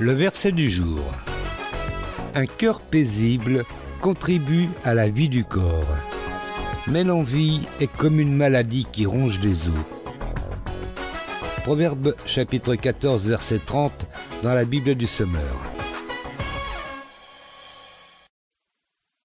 Le verset du jour. Un cœur paisible contribue à la vie du corps. Mais l'envie est comme une maladie qui ronge des os. Proverbe chapitre 14 verset 30 dans la Bible du Semeur.